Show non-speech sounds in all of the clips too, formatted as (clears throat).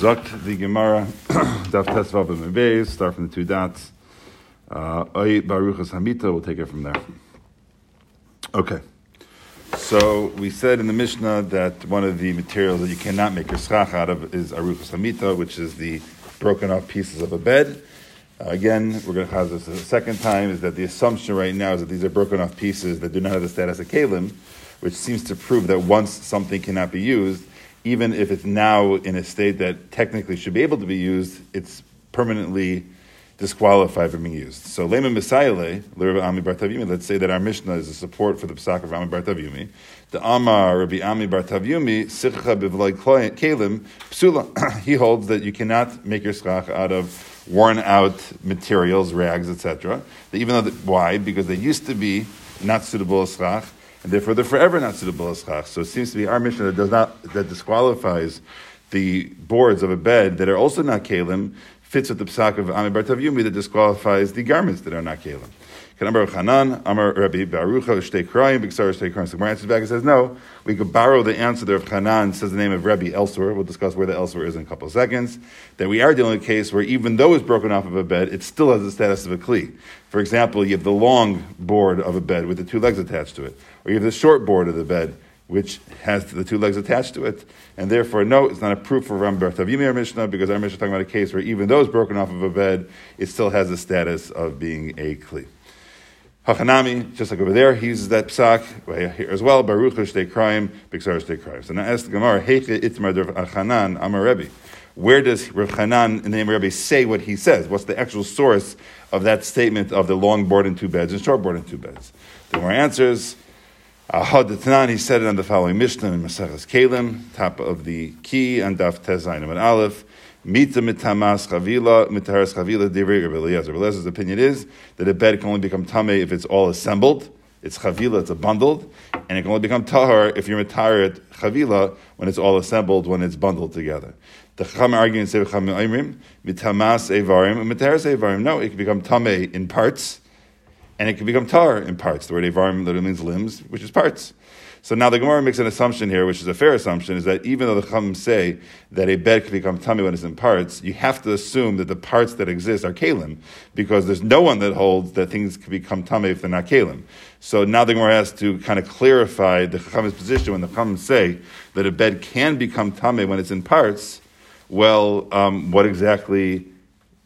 The Gemara, (clears throat) Daf Tesvav and Beis, start from the two dots. Uh, Oy Baruchas Hamita, we'll take it from there. Okay. So we said in the Mishnah that one of the materials that you cannot make your schach out of is Aruchas Hamita, which is the broken off pieces of a bed. Uh, again, we're going to have this a second time, is that the assumption right now is that these are broken off pieces that do not have the status of kalim, which seems to prove that once something cannot be used, even if it's now in a state that technically should be able to be used, it's permanently disqualified from being used. So, Lema Misayale, Ami Bartavimi, let's say that our Mishnah is a support for the Pesach of Ami Bartavimi. The Amar Rabbi Ami Bartavimi, Sicha Bivloi Kalim, Psula. (coughs) He holds that you cannot make your schach out of worn out materials, rags, etc. Even though, the, why? Because they used to be not suitable as schach, and therefore they're forever not suitable as schach. So it seems to be our Mishnah that does not that disqualifies the boards of a bed that are also not kalim fits with the psak of Ami Bartav that disqualifies the garments that are not kalim. Amar Chanan, Amar Rabbi Barucha, Shtei Krayim, Bixar Shtei Krayim. So Gemara answers back and says, no, we could borrow the answer there of Chanan, says the name of Rabbi elsewhere. We'll discuss where the elsewhere is in a couple of seconds. That we are dealing with a case where even though it's broken off of a bed, it still has the status of a kli. For example, you have the long board of a bed with the two legs attached to it, or you have the short board of the bed which has the two legs attached to it, and therefore, no, it's not a proof for Ram Bertavimi our Mishnah, because our Mishnah is talking about a case where even though it's broken off of a bed, it still has the status of being a kli. Hachanami, just like over there, he uses that psak here as well. Baruch shtei crime, bixar shtei crime. So now ask the Gemara, Heiche itmar Hachanan Amar Rebbe. Where does Rav Hanan, in the name of Rebbe, say what he says? What's the actual source of that statement of the long board and two beds and short board and two beds? The Gemara answers, Ahad he said it on the following Mishnah in Maseches Kalim, top of the key and Daf Tezayin and Aleph. Mita mitamas chavila, mitaras chavila, divrei Rabbi Eliezer. Rabbi Eliezer's opinion is that a bed can only become tameh if it's all assembled. It's chavila, it's a bundled, and it can only become tahar if you're mitaret chavila when it's all assembled, when it's bundled together. The Chacham say Imrim, mitamas evarim, and mitaras evarim. No, it can become tameh in parts, and it can become tar in parts. The word evarim literally means limbs, which is parts. So now the Gemara makes an assumption here, which is a fair assumption, is that even though the Chum say that a bed can become tameh when it's in parts, you have to assume that the parts that exist are kalim, because there's no one that holds that things can become tameh if they're not kalim. So now the Gemara has to kind of clarify the Chum's position when the Chum say that a bed can become tameh when it's in parts. Well, um, what exactly?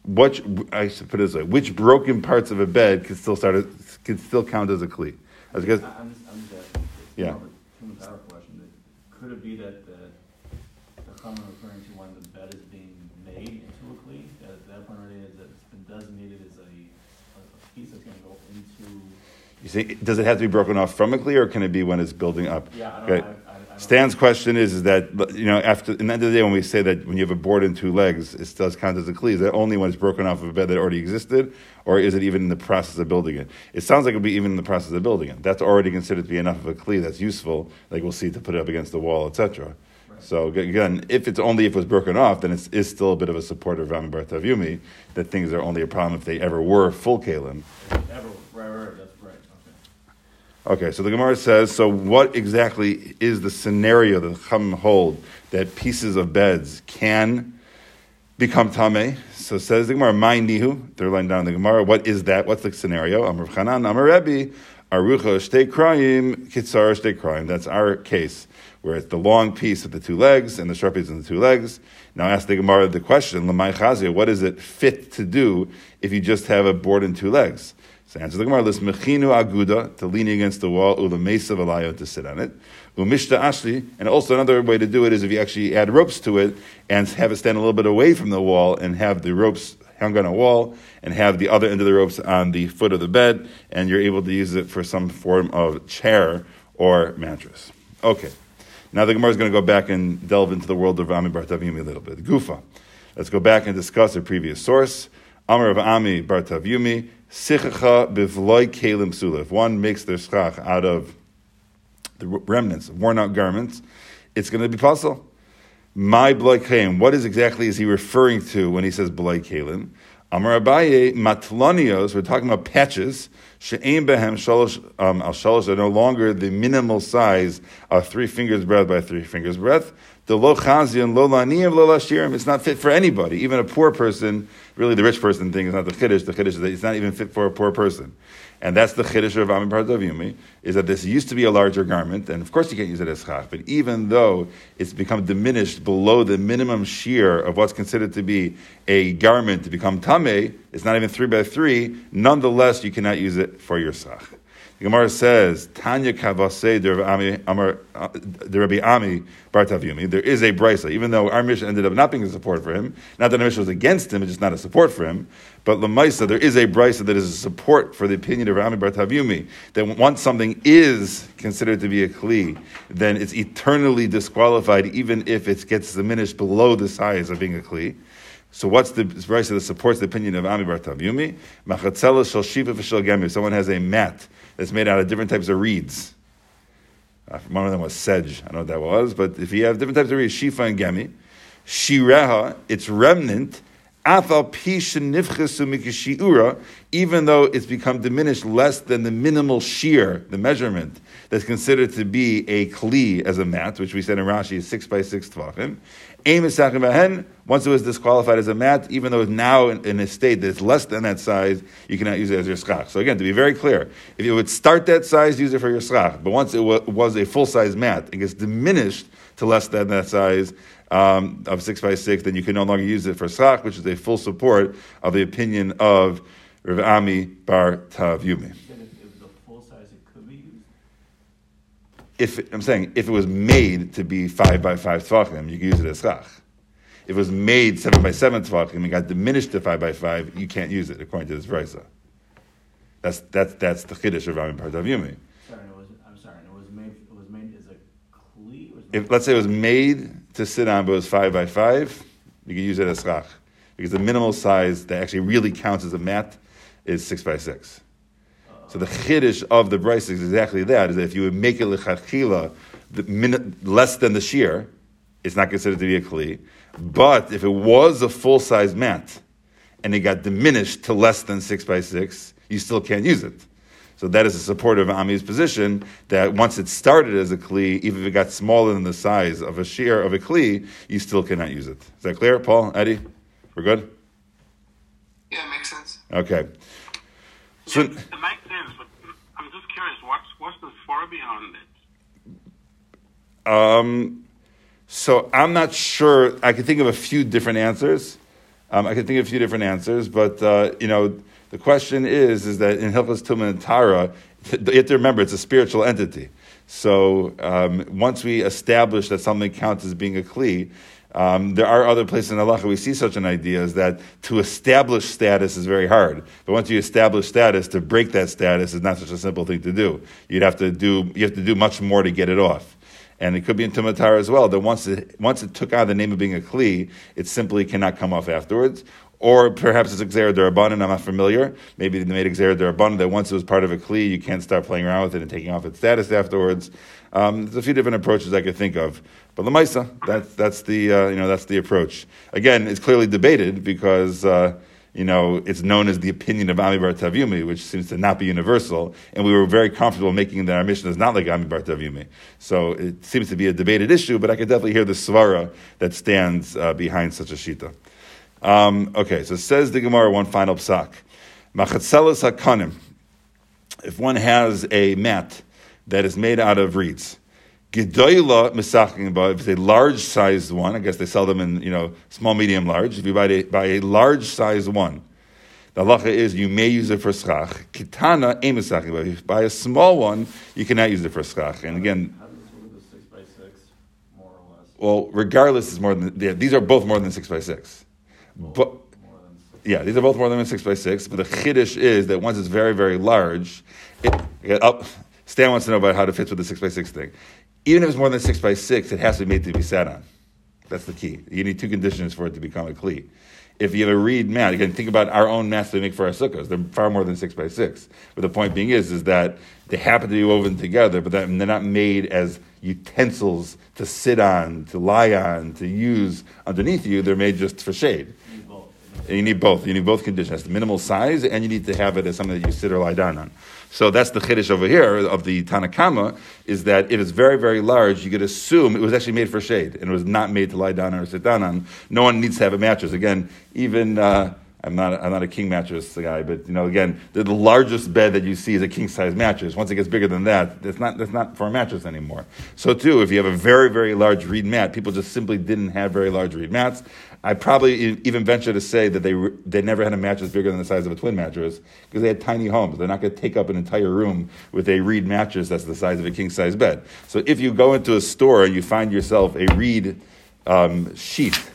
What I should put it this way: which broken parts of a bed can still start? can still count as a kli? As because, I'm I'm. Yeah. Question. That could it be that the, the comment referring to when the bed is being made into a kli, that that point already is that it's been designated as a, a piece that's going to go into. You see, does it have to be broken off from a kli, or can it be when it's building up? Yeah, I don't, okay. I, Stan's question is, is that you know after in the end of the day when we say that when you have a board and two legs, it does count as a kli. Is that only when it's broken off of a bed that already existed, or is it even in the process of building it? It sounds like it would be even in the process of building it. That's already considered to be enough of a kli that's useful, like we'll see to put it up against the wall, etc. So again, if it's only if it was broken off, then it is still a bit of a support of Rami Bartavumi that things are only a problem if they ever were full kalim. Ever, right, right, that's right. Okay, so the Gemara says, so what exactly is the scenario that the Chum hold that pieces of beds can become Tameh? So says the Gemara, my nihu, third line down in the Gemara, what is that? What's the scenario? Amr Chanan, Amr Rebbe, Arucha Shtei Krayim, Kitzar Shtei Krayim. That's our case, where it's the long piece of the two legs and the short piece of the two legs. Now ask the Gemara the question, Lamai Chazia, what does it fit to do if you just have a board and two legs? So answer the Gemara, mechinu aguda, to lean against the wall, ula mesa valayo, to sit on it. Umishta ashli, and also another way to do it is if you actually add ropes to it and have it stand a little bit away from the wall and have the ropes hung on a wall and have the other end of the ropes on the foot of the bed, and you're able to use it for some form of chair or mattress. Okay. Now the Gemara is going to go back and delve into the world of Ami Bartavimi a little bit. Gufa. Let's go back and discuss a previous source. Amr of Ami Bartavimi, Sichacha bivloi kelim sula. If one makes their schach out of the remnants of worn out garments, it's going to be puzzle. My bloy kelim. What is exactly is he referring to when he says bloy kelim? Amar Abaye, matlonios, we're talking about patches, she'aim behem shalosh, um, al shalosh, are no longer the minimal size of three fingers breadth by three fingers breadth. The lo chazion, lo lo lashirim, it's not fit for anybody. Even a poor person, really the rich person thing is not the chiddush, the chiddush is that it's not even fit for a poor person. And that's the chiddush of Amim Yumi, is that this used to be a larger garment, and of course you can't use it as schach, but even though it's become diminished below the minimum shear of what's considered to be a garment to become tameh, it's not even three by three, nonetheless you cannot use it for your schach. The Gemara says, Tanya Kavase de uh, Rabbi Ami Bar Tavyumi. There is a brisa, even though our Mishnah ended up not being a support for him. Not that our Mishnah was against him, it's just not a support for him. But Lamaisa, there is a brisa that is a support for the opinion of Rami Bar Tavyumi, that once something is considered to be a kli, then it's eternally disqualified, even if it gets diminished below the size of being a kli. So what's the brisa that supports the opinion of Ami Bar Tavyumi? Machatzela shel shiva v'shel gemi. Someone has a mat that's made out of different types of reeds. Uh, one of them was sedge. I don't know what that was, but if you have different types of reeds, shifa and gemi, shireha, its remnant, even though it's become diminished less than the minimal shear, the measurement that's considered to be a kli as a mat, which we said in Rashi is six by six tvachim. Once it was disqualified as a mat, even though it's now in, in a state that's less than that size, you cannot use it as your schach. So again, to be very clear, if you would start that size, use it for your schach. But once it was a full size mat, it gets diminished to less than that size um, of six by six, then you can no longer use it for schach, which is a full support of the opinion of Rav Ami Bar Tavyumi. If I'm saying if it was made to be five by five tvachim, you can use it as schach. If it was made seven by seven tvachim and got diminished to five by five, you can't use it according to this brisa. That's that's that's the chiddush of Rami Partaviyumi. Sorry, was, I'm sorry. It was made. It was made as a kli. If let's say it was made to sit on, but it was five by five, you could use it as schach because the minimal size that actually really counts as a mat is six by six. So the chiddush of the brisa is exactly that: is that if you would make it lechatchila less than the shear, it's not considered to be a kli. But if it was a full size mat and it got diminished to less than six by six, you still can't use it. So that is a support of Ami's position that once it started as a kli, even if it got smaller than the size of a shear of a kli, you still cannot use it. Is that clear, Paul, Eddie? We're good. Yeah, it makes sense. Okay. So, yeah, it makes sense, but I'm just curious, what's what's the for behind it? Um, so I'm not sure. I can think of a few different answers. Um, I can think of a few different answers, but uh, you know, the question is, is that in Hilchos Tumah and Tara, you have to remember it's a spiritual entity. So um, once we establish that something counts as being a kli, um, there are other places in halacha we see such an idea is that to establish status is very hard. But once you establish status, to break that status is not such a simple thing to do. You'd have to do you have to do much more to get it off. And it could be in Tumatar as well, that once it, once it took on the name of being a Kli, it simply cannot come off afterwards. Or perhaps it's Xer Darabanan, I'm not familiar. Maybe they made Xer Darabanan that once it was part of a Kli, you can't start playing around with it and taking off its status afterwards. Um, there's a few different approaches I could think of. But Lamaisa, that, that's, the, uh, you know, that's the approach. Again, it's clearly debated because. Uh, you know, it's known as the opinion of Ami Bar Tavyumi, which seems to not be universal. And we were very comfortable making that our Mishnah is not like Ami Bar Tavyumi. So it seems to be a debated issue, but I could definitely hear the svara that stands uh, behind such a shita. Um, okay, so says the Gemara, one final psak. Machatzelas hakanim. If one has a mat that is made out of reeds, Gedoyla misaching about if it's a large sized one, I guess they sell them in you know small, medium, large. If you buy a, buy a large sized one, the halacha is you may use it for schach. Kitana emisaching but if you buy a small one, you cannot use it for schach. And again. Six six, more or less. Well, regardless, is more than yeah, these are both more than six by six. But yeah, these are both more than six by six. But the chiddush is that once it's very, very large, it. Stan wants to know about how it fits with the six by six thing even if it's more than six by six, it has to be made to be sat on. That's the key. You need two conditions for it to become a kli. If you have a reed mat, again, think about our own mats that we make for our sukkahs. They're far more than six by six. But the point being is, is that they happen to be woven together, but they're not made as utensils to sit on, to lie on, to use underneath you. They're made just for shade. You need both. You need both conditions. The minimal size, and you need to have it as something that you sit or lie down on. So that's the chiddush over here of the Tanna Kamma, is that it is very, very large. You could assume it was actually made for shade, and it was not made to lie down on or sit down on. No one needs to have a mattress. Again, even... Uh, I'm not, I'm not a king mattress guy, but you know, again, the, the largest bed that you see is a king size mattress. Once it gets bigger than that, that's not, it's not for a mattress anymore. So too, if you have a very, very large reed mat, people just simply didn't have very large reed mats. I probably even venture to say that they, they never had a mattress bigger than the size of a twin mattress because they had tiny homes. They're not going to take up an entire room with a reed mattress that's the size of a king size bed. So if you go into a store and you find yourself a reed um, sheath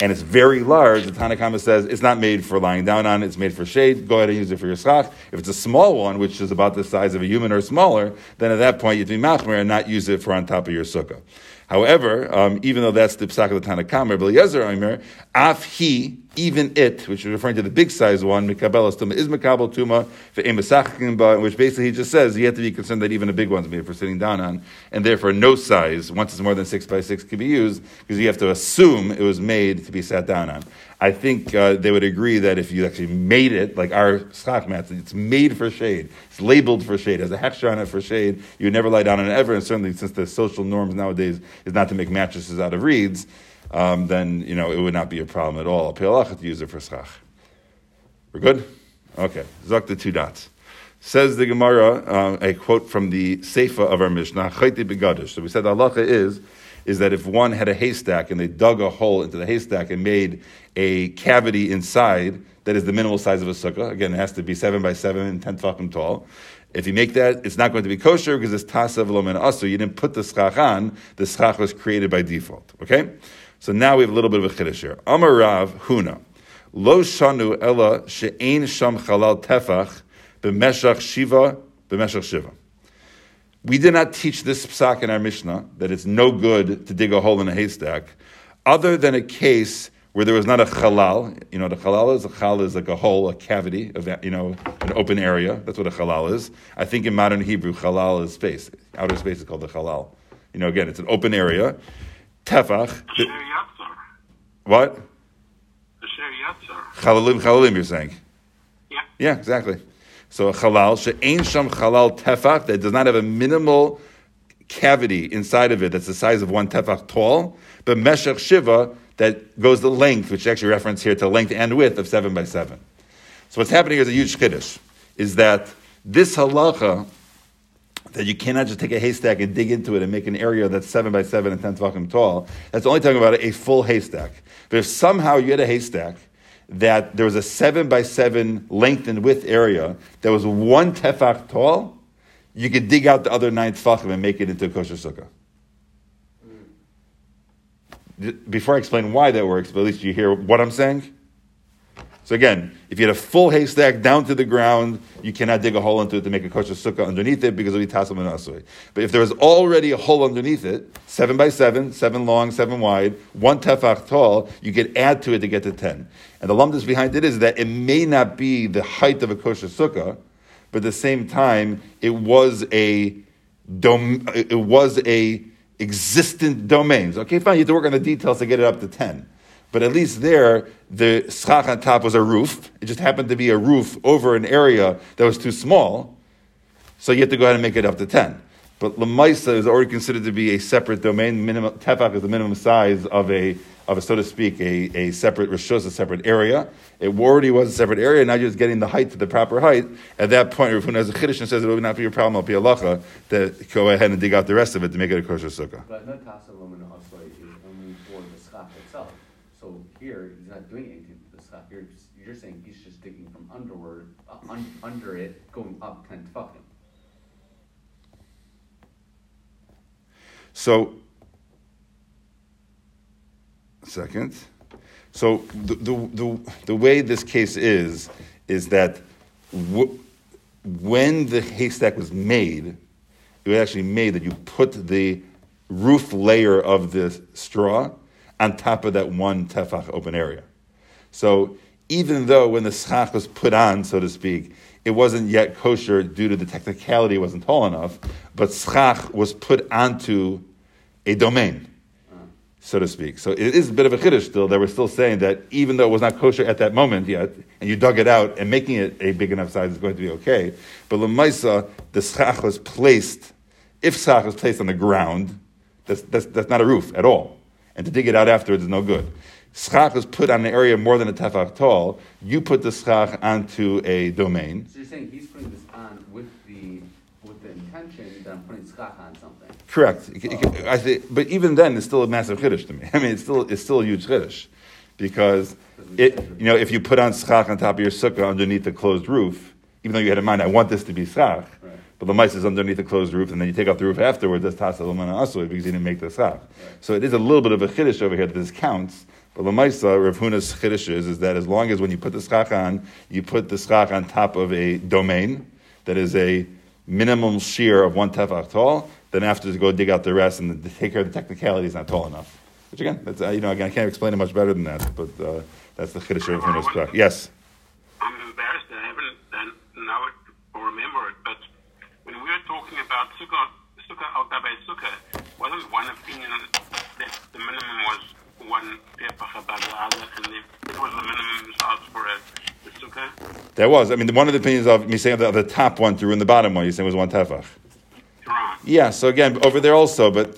and it's very large, the Tanna Kamma says it's not made for lying down on, it's made for shade. Go ahead and use it for your schach. If it's a small one, which is about the size of a human or smaller, then at that point you'd be machmer and not use it for on top of your sukkah. However, um, even though that's the psak of the Tanna Kamma, Eliezer Omer, af he, even it, which is referring to the big size one, is mikabel tuma which basically he just says you have to be concerned that even a big one's made for sitting down on, and therefore no size, once it's more than six by six, can be used because you have to assume it was made to be sat down on. I think uh, they would agree that if you actually made it, like our schach mats, it's made for shade. It's labeled for shade, has a hechsher on it for shade. You would never lie down on it ever, and certainly since the social norms nowadays is not to make mattresses out of reeds, um, then you know it would not be a problem at all. to use it for schach. We're good? Okay. Zok the two dots. Says the Gemara, uh, a quote from the Seifa of our Mishnah, So we said the halacha is is that if one had a haystack and they dug a hole into the haystack and made a cavity inside that is the minimal size of a sukkah, again, it has to be seven by seven and ten tefachim tall. If you make that, it's not going to be kosher because it's tasav lo asu. You didn't put the schach on. The schach was created by default. Okay? So now we have a little bit of a chiddush here. Amar Rav Huna. Lo shanu ella she'ein sham chalal tefach b'meshach shiva b'meshach shiva. We did not teach this psak in our Mishnah that it's no good to dig a hole in a haystack, other than a case where there was not a halal. You know, the halal is a halal is like a hole, a cavity, of, you know, an open area. That's what a halal is. I think in modern Hebrew, halal is space. Outer space is called the halal. You know, again, it's an open area. Tefach. The, what? The Chalalim, chalalim, you're saying? Yeah. Yeah, exactly. So a halal, she'ain sham halal tefach, that does not have a minimal cavity inside of it that's the size of one tefach tall, but meshach shiva, that goes the length, which actually reference here to length and width of seven by seven. So what's happening here is a huge kiddush, is that this halacha, that you cannot just take a haystack and dig into it and make an area that's seven by seven and ten tefachim tall. That's only talking about a full haystack. But if somehow you had a haystack that there was a seven by seven length and width area that was one tefach tall, you could dig out the other nine tefachim and make it into a kosher sukkah. Mm. Before I explain why that works, but at least you hear what I'm saying. So again, if you had a full haystack down to the ground, you cannot dig a hole into it to make a kosher sukkah underneath it because it'll be tassel. But if there is already a hole underneath it, seven by seven, seven long, seven wide, one tefach tall, you can add to it to get to ten. And the lumdus behind it is that it may not be the height of a kosher sukkah, but at the same time, it was a dom- it was a existent domain. So, okay, fine, you have to work on the details to get it up to ten. But at least there, the schach on top was a roof. It just happened to be a roof over an area that was too small. So you have to go ahead and make it up to 10. But Lamaisa is already considered to be a separate domain. Minimum, tefach is the minimum size of a, of a so to speak, a, a separate rishus, a separate area. It already was a separate area. Now you're just getting the height to the proper height. At that point, Rav has a chiddush and says it will not be a problem. It'll be a lacha to go ahead and dig out the rest of it to make it a kosher sukkah. But no here, he's not doing anything to the stuff. You're, you're saying he's just digging from underward, uh, un, under it, going up 10 tefachim. So, second. So the, the, the, the, way this case is, is that w- when the haystack was made, it was actually made that you put the roof layer of the straw on top of that one tefach open area. So even though when the schach was put on, so to speak, it wasn't yet kosher due to the technicality it wasn't tall enough, but schach was put onto a domain. so to speak. So it is a bit of a chiddush still that we're still saying that even though it was not kosher at that moment yet, and you dug it out and making it a big enough size is going to be okay. But lemaisa, the schach was placed. If schach was placed on the ground, that's, that's, that's not a roof at all. And to dig it out afterwards is no good. Schach is put on an area more than a tefach tall. You put the schach onto a domain. So you're saying he's putting this on with the, with the intention that I'm putting schach on something? Correct. It it oh. I say, but even then, it's still a massive chiddush to me. (laughs) I mean, it's still it's still a huge chiddush because it you know if you put on schach on top of your sukkah underneath the closed roof, even though you had in mind I want this to be schach. But the mice is underneath the closed roof, and then you take off the roof afterwards. That's tasa l'mana asui because you didn't make the schach. So it is a little bit of a chiddush over here that this counts. But the Maisa, Rav Huna's chiddush is, is that as long as when you put the schach on, you put the schach on top of a domain that is a minimum shear of one tefach tall, then after to go dig out the rest and take care of the technicalities not tall enough. Which again, that's, uh, you know, again, I can't explain it much better than that, but uh, that's the chiddush of Rav Huna's. Yes. I'm embarrassed that I haven't done, know it or remember it, but when we were talking about Sukkah, Sukkah al Gabe Wasn't one opinion that the minimum was one tefach above the other, and it was the minimum size for a, the Sukkah? That was. I mean, one of the opinions of me saying that the top one through and the bottom one, you saying was one tefach. Right. Yeah, so again, over there also, but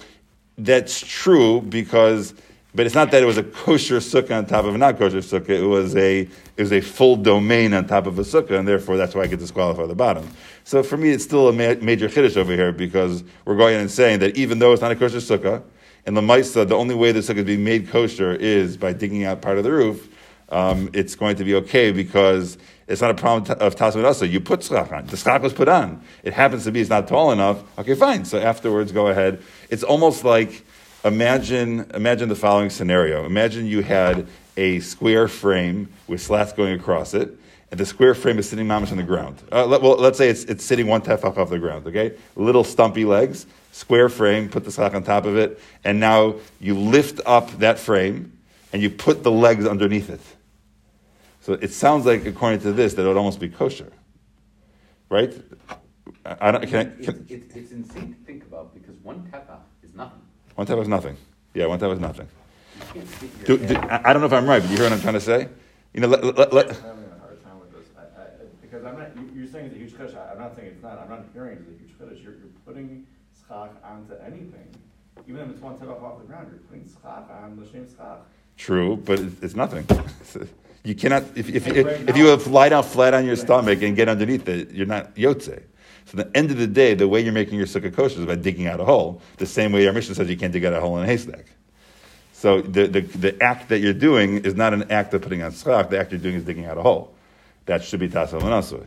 that's true because, but it's not that it was a kosher sukkah on top of a not kosher sukkah. It was a, it was a full domain on top of a sukkah, and therefore that's why I get disqualified the bottom. So for me, it's still a ma- major chiddush over here because we're going in and saying that even though it's not a kosher sukkah, in the Maisa, the only way the sukkah is being made kosher is by digging out part of the roof. Um, it's going to be okay because it's not a problem of tasman also. You put schach on. The schach was put on. It happens to be it's not tall enough. Okay, fine. So afterwards, go ahead. It's almost like imagine imagine the following scenario. Imagine you had a square frame with slats going across it, and the square frame is sitting mamish on the ground. Uh, let, well, let's say it's, it's sitting one tefach off the ground. Okay, little stumpy legs, square frame. Put the schach on top of it, and now you lift up that frame, and you put the legs underneath it. So it sounds like, according to this, that it would almost be kosher, right? I, I don't. Can I, It's, can, it's, it's insane to think about because one tefach is nothing. One tefach was nothing. Yeah, one tefach was nothing. You can't sit Do, do, I I don't know if I'm right, but you hear what I'm trying to say? You know, let, let, let, I'm having a hard time with this, I, I, because I'm not, you, you're saying it's a huge chiddush, I- I'm not saying it's not, I'm not hearing it's a huge chiddush, you're, you're putting schach onto anything, even if it's one tefach off the ground, you're putting schach on the same schach. true, but it, it's nothing. (laughs) You cannot, if, if, if, if you lie down flat on your stomach and get underneath it, you're not yotze. So the end of the day, the way you're making your sukkah kosher is by digging out a hole, the same way our Mishnah says you can't dig out a hole in a haystack. So the, the, the act that you're doing is not an act of putting on schach, the act you're doing is digging out a hole. That should be tasal manasui.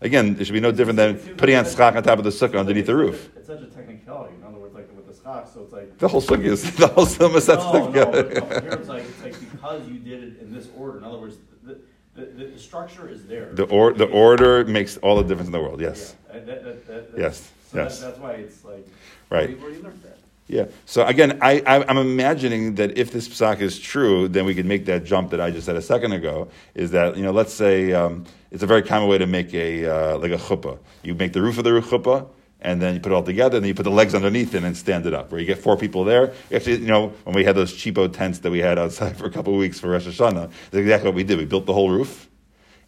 Again, it should be no different than putting on schach on top of the sukkah underneath the roof. It's such a technicality, in other words, like with the schach, so it's like. The whole sukkah is, the whole sukkah is that's No, no, no, the here it's like, it's like because you did it in this order, in other words, the, the, the, the structure is there. The, or, the order makes all the difference in the world, yes. Yeah, that- that- that- Yes, So yes. that's why it's like, Right. We've already learned that. Yeah. So again, I, I, I'm imagining that if this psak is true, then we could make that jump that I just said a second ago. Is that you know, let's say um, it's a very common way to make a uh, like a chuppah. You make the roof of the chuppah, and then you put it all together, and then you put the legs underneath it and stand it up. Where you get four people there. Actually, you know, when we had those cheapo tents that we had outside (laughs) for a couple of weeks for Rosh Hashanah, that's exactly what we did. We built the whole roof,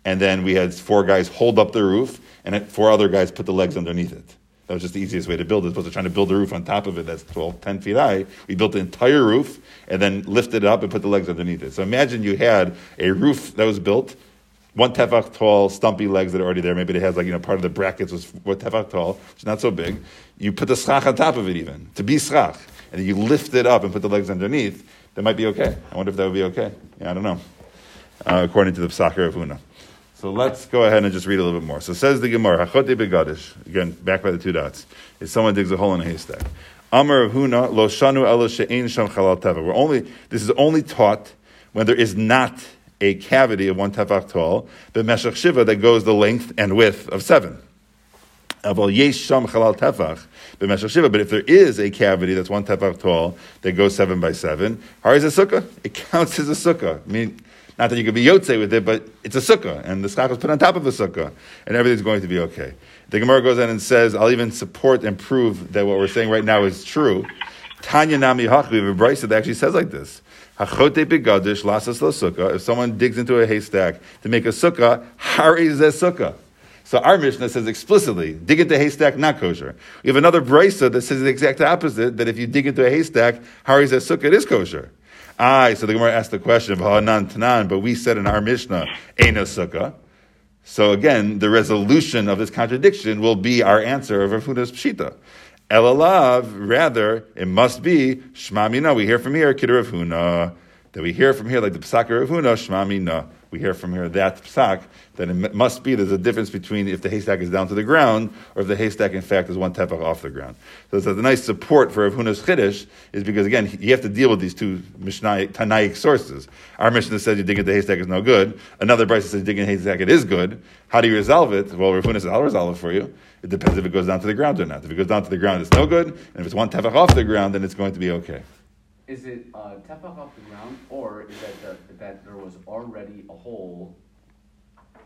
and then we had four guys hold up the roof, and four other guys put the legs underneath it. That was just the easiest way to build it. As opposed to trying to build a roof on top of it that's 12, 10 feet high. We built the entire roof and then lifted it up and put the legs underneath it. So imagine you had a roof that was built, one tefach tall, stumpy legs that are already there. Maybe it has like, you know, part of the brackets was one tefach tall, which is not so big. You put the schach on top of it even, to be schach. And then you lift it up and put the legs underneath. That might be okay. I wonder if that would be okay. Yeah, I don't know. Uh, according to the Psachar of Huna. So let's go ahead and just read a little bit more. So says the Gemara. Again, back by the two dots. If someone digs a hole in a haystack. Amar of Huna, lo shanu elo she'ein sham chalal teva. We're only, this is only taught when there is not a cavity of one tefach tall, the meshach shiva that goes the length and width of seven. Aval yesh sham chalal tefach b'meshach shiva. But if there is a cavity that's one tefach tall that goes seven by seven, har is a sukkah. It (laughs) counts as a sukkah. I mean, not that you could be yotze with it, but it's a sukkah, and the schach is put on top of a sukkah, and everything's going to be okay. The Gemara goes in and says, "I'll even support and prove that what we're saying right now is true." Tanya Nami Hach, we have a brisa that actually says like this. Begadish lasas. If someone digs into a haystack to make a sukkah, hari zeh sukkah. So our Mishnah says explicitly, dig into a haystack, not kosher. We have another brisa that says the exact opposite, that if you dig into a haystack, hari zeh sukkah, it is kosher. Aye, so the Gemara asked the question but we said in our Mishnah, Eina Sukkah. So again, the resolution of this contradiction will be our answer of Rav Huna's Pshita. Elalav, rather, it must be Shmamina. We hear from here, Kidder Huna. That we hear from here, like the Psak of Huna, Shmamina. We hear from here that Psak, that it must be, there's a difference between if the haystack is down to the ground, or if the haystack, in fact, is one tefach off the ground. So it's a nice support for Rav Huna's Chiddush, is because, again, you have to deal with these two Mishnah, Tanaic sources. Our Mishnah says you dig into the haystack is no good. Another brisa says dig into the haystack it is good. How do you resolve it? Well, Rav Huna says, I'll resolve it for you. It depends if it goes down to the ground or not. If it goes down to the ground, it's no good. And if it's one tefach off the ground, then it's going to be okay. Is it uh, tefach off the ground, or is that the, that there was already a hole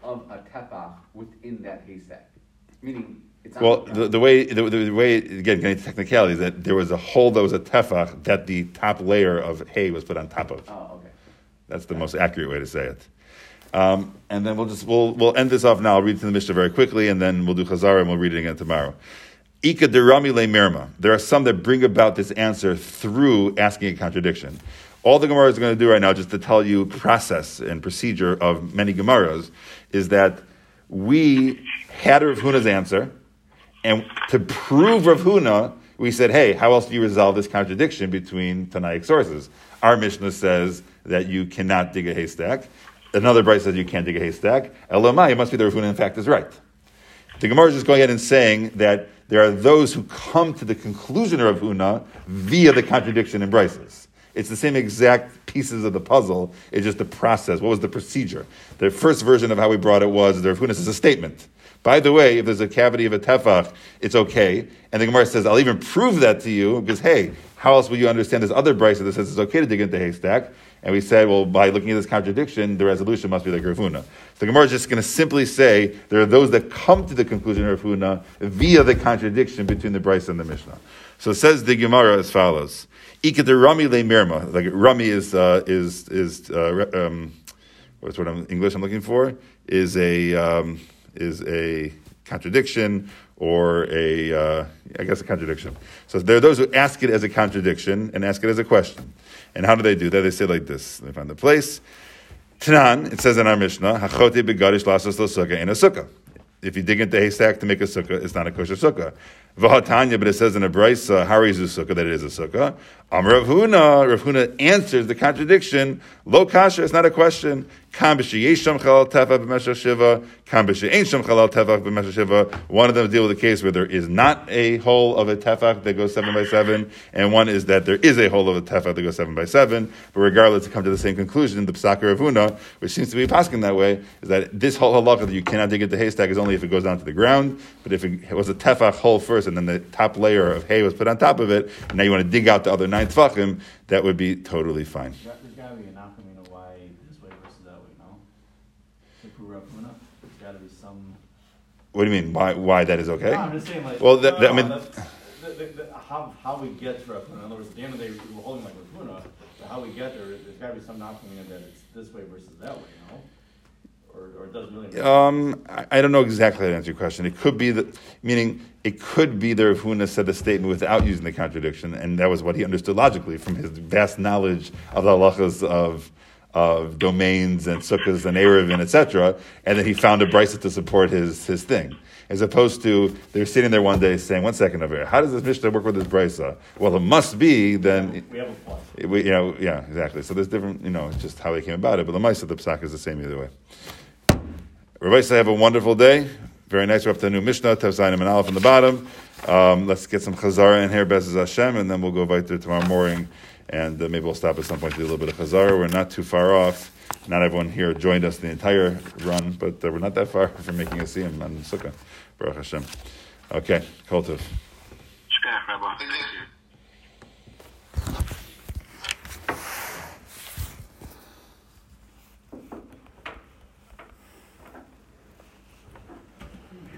of a tefach within that haystack? Meaning, Well, the the, way the, the way again getting to technicality is that there was a hole that was a tefach that the top layer of hay was put on top of. Oh, okay. That's the most accurate way to say it. Um, and then we'll just we'll we'll end this off now. I'll read through the Mishnah very quickly, and then we'll do Chazara and we'll read it again tomorrow. Ika derami le mirma. There are some that bring about this answer through asking a contradiction. All the Gemara is going to do right now, just to tell you process and procedure of many Gemaras, is that we had Rav Huna's answer, and to prove Rav Huna, we said, hey, how else do you resolve this contradiction between Tanaic sources? Our Mishnah says that you cannot dig a haystack. Another brisa says you can't dig a haystack. Elamai, it must be that Rav Huna, in fact, is right. The Gemara is just going ahead and saying that there are those who come to the conclusion of Huna via the contradiction in brisas. It's the same exact pieces of the puzzle. It's just the process. What was the procedure? The first version of how we brought it was the Rav says a statement. By the way, if there's a cavity of a tefach, it's okay. And the Gemara says, I'll even prove that to you because, hey, how else will you understand this other brisa that says it's okay to dig into haystack? And we said, well, by looking at this contradiction, the resolution must be like Rav. So the Gemara is just going to simply say there are those that come to the conclusion of Rav via the contradiction between the brisa and the Mishnah. So it says the Gemara as follows: Ikad Rami le Mirma. Like Rami is uh, is is uh, um, what's what I'm English I'm looking for is a um, is a contradiction or a uh, I guess a contradiction. So there are those who ask it as a contradiction and ask it as a question. And how do they do that? They say like this. They find the place. Tanan, it says in our Mishnah, Hachote begadish lasos lo sukkah in a sukkah. If you dig into a haystack to make a sukkah, it's not a kosher sukkah. V'hatanya, but it says in a brisa, harizu sukkah, that it is a sukkah. Am Rav Huna, Rav Huna answers the contradiction, lo kasha, it's not a question. One of them deal with a case where there is not a hole of a tefach that goes seven by seven, and one is that there is a hole of a tefach that goes seven by seven. But regardless, to come to the same conclusion, the psaka Rav Huna, which seems to be passing that way, is that this whole halacha that you cannot dig into haystack is only if it goes down to the ground. But if it was a tefach hole first, and then the top layer of hay was put on top of it, and now you want to dig out the other nine tefachim, that would be totally fine. There's got- gotta be an alchemy of why this way versus that way, no? To prove Rav Huna, there's gotta be some. What do you mean? Why? Why that is okay? No, I'm just saying, like. Well, that- no, that- I uh, mean- that's- the- the- the- how, how we get to Rav Huna, in other words, at the end of the day, we're holding like Rav Huna, but how we get there, there's gotta be some in that it's this way versus that way, no? Or, or it doesn't really. Um, I, I don't know exactly how to answer your question. It could be that, meaning it could be that Rav Huna said the statement without using the contradiction, and that was what he understood logically from his vast knowledge of the halachas of of domains and sukkahs and erevin, etc. And then he found a brisa to support his his thing. As opposed to they're sitting there one day saying, "One second over here, how does this mishnah work with this brisa?" Well, it must be then. We have a plus. We, you know, yeah, exactly. So there's different, you know, just how they came about it. But the mice of the psak is the same either way. Say have a wonderful day. Very nice. We're up to a new Mishnah, Tev and Aleph on the bottom. Um, let's get some Chazara in here, Bezaz Hashem, and then we'll go right there tomorrow morning. And uh, maybe we'll stop at some point to do a little bit of Chazara. We're not too far off. Not everyone here joined us the entire run, but uh, we're not that far (laughs) from making a siyum on Sukkah. Baruch Hashem. Okay, Kol Tov.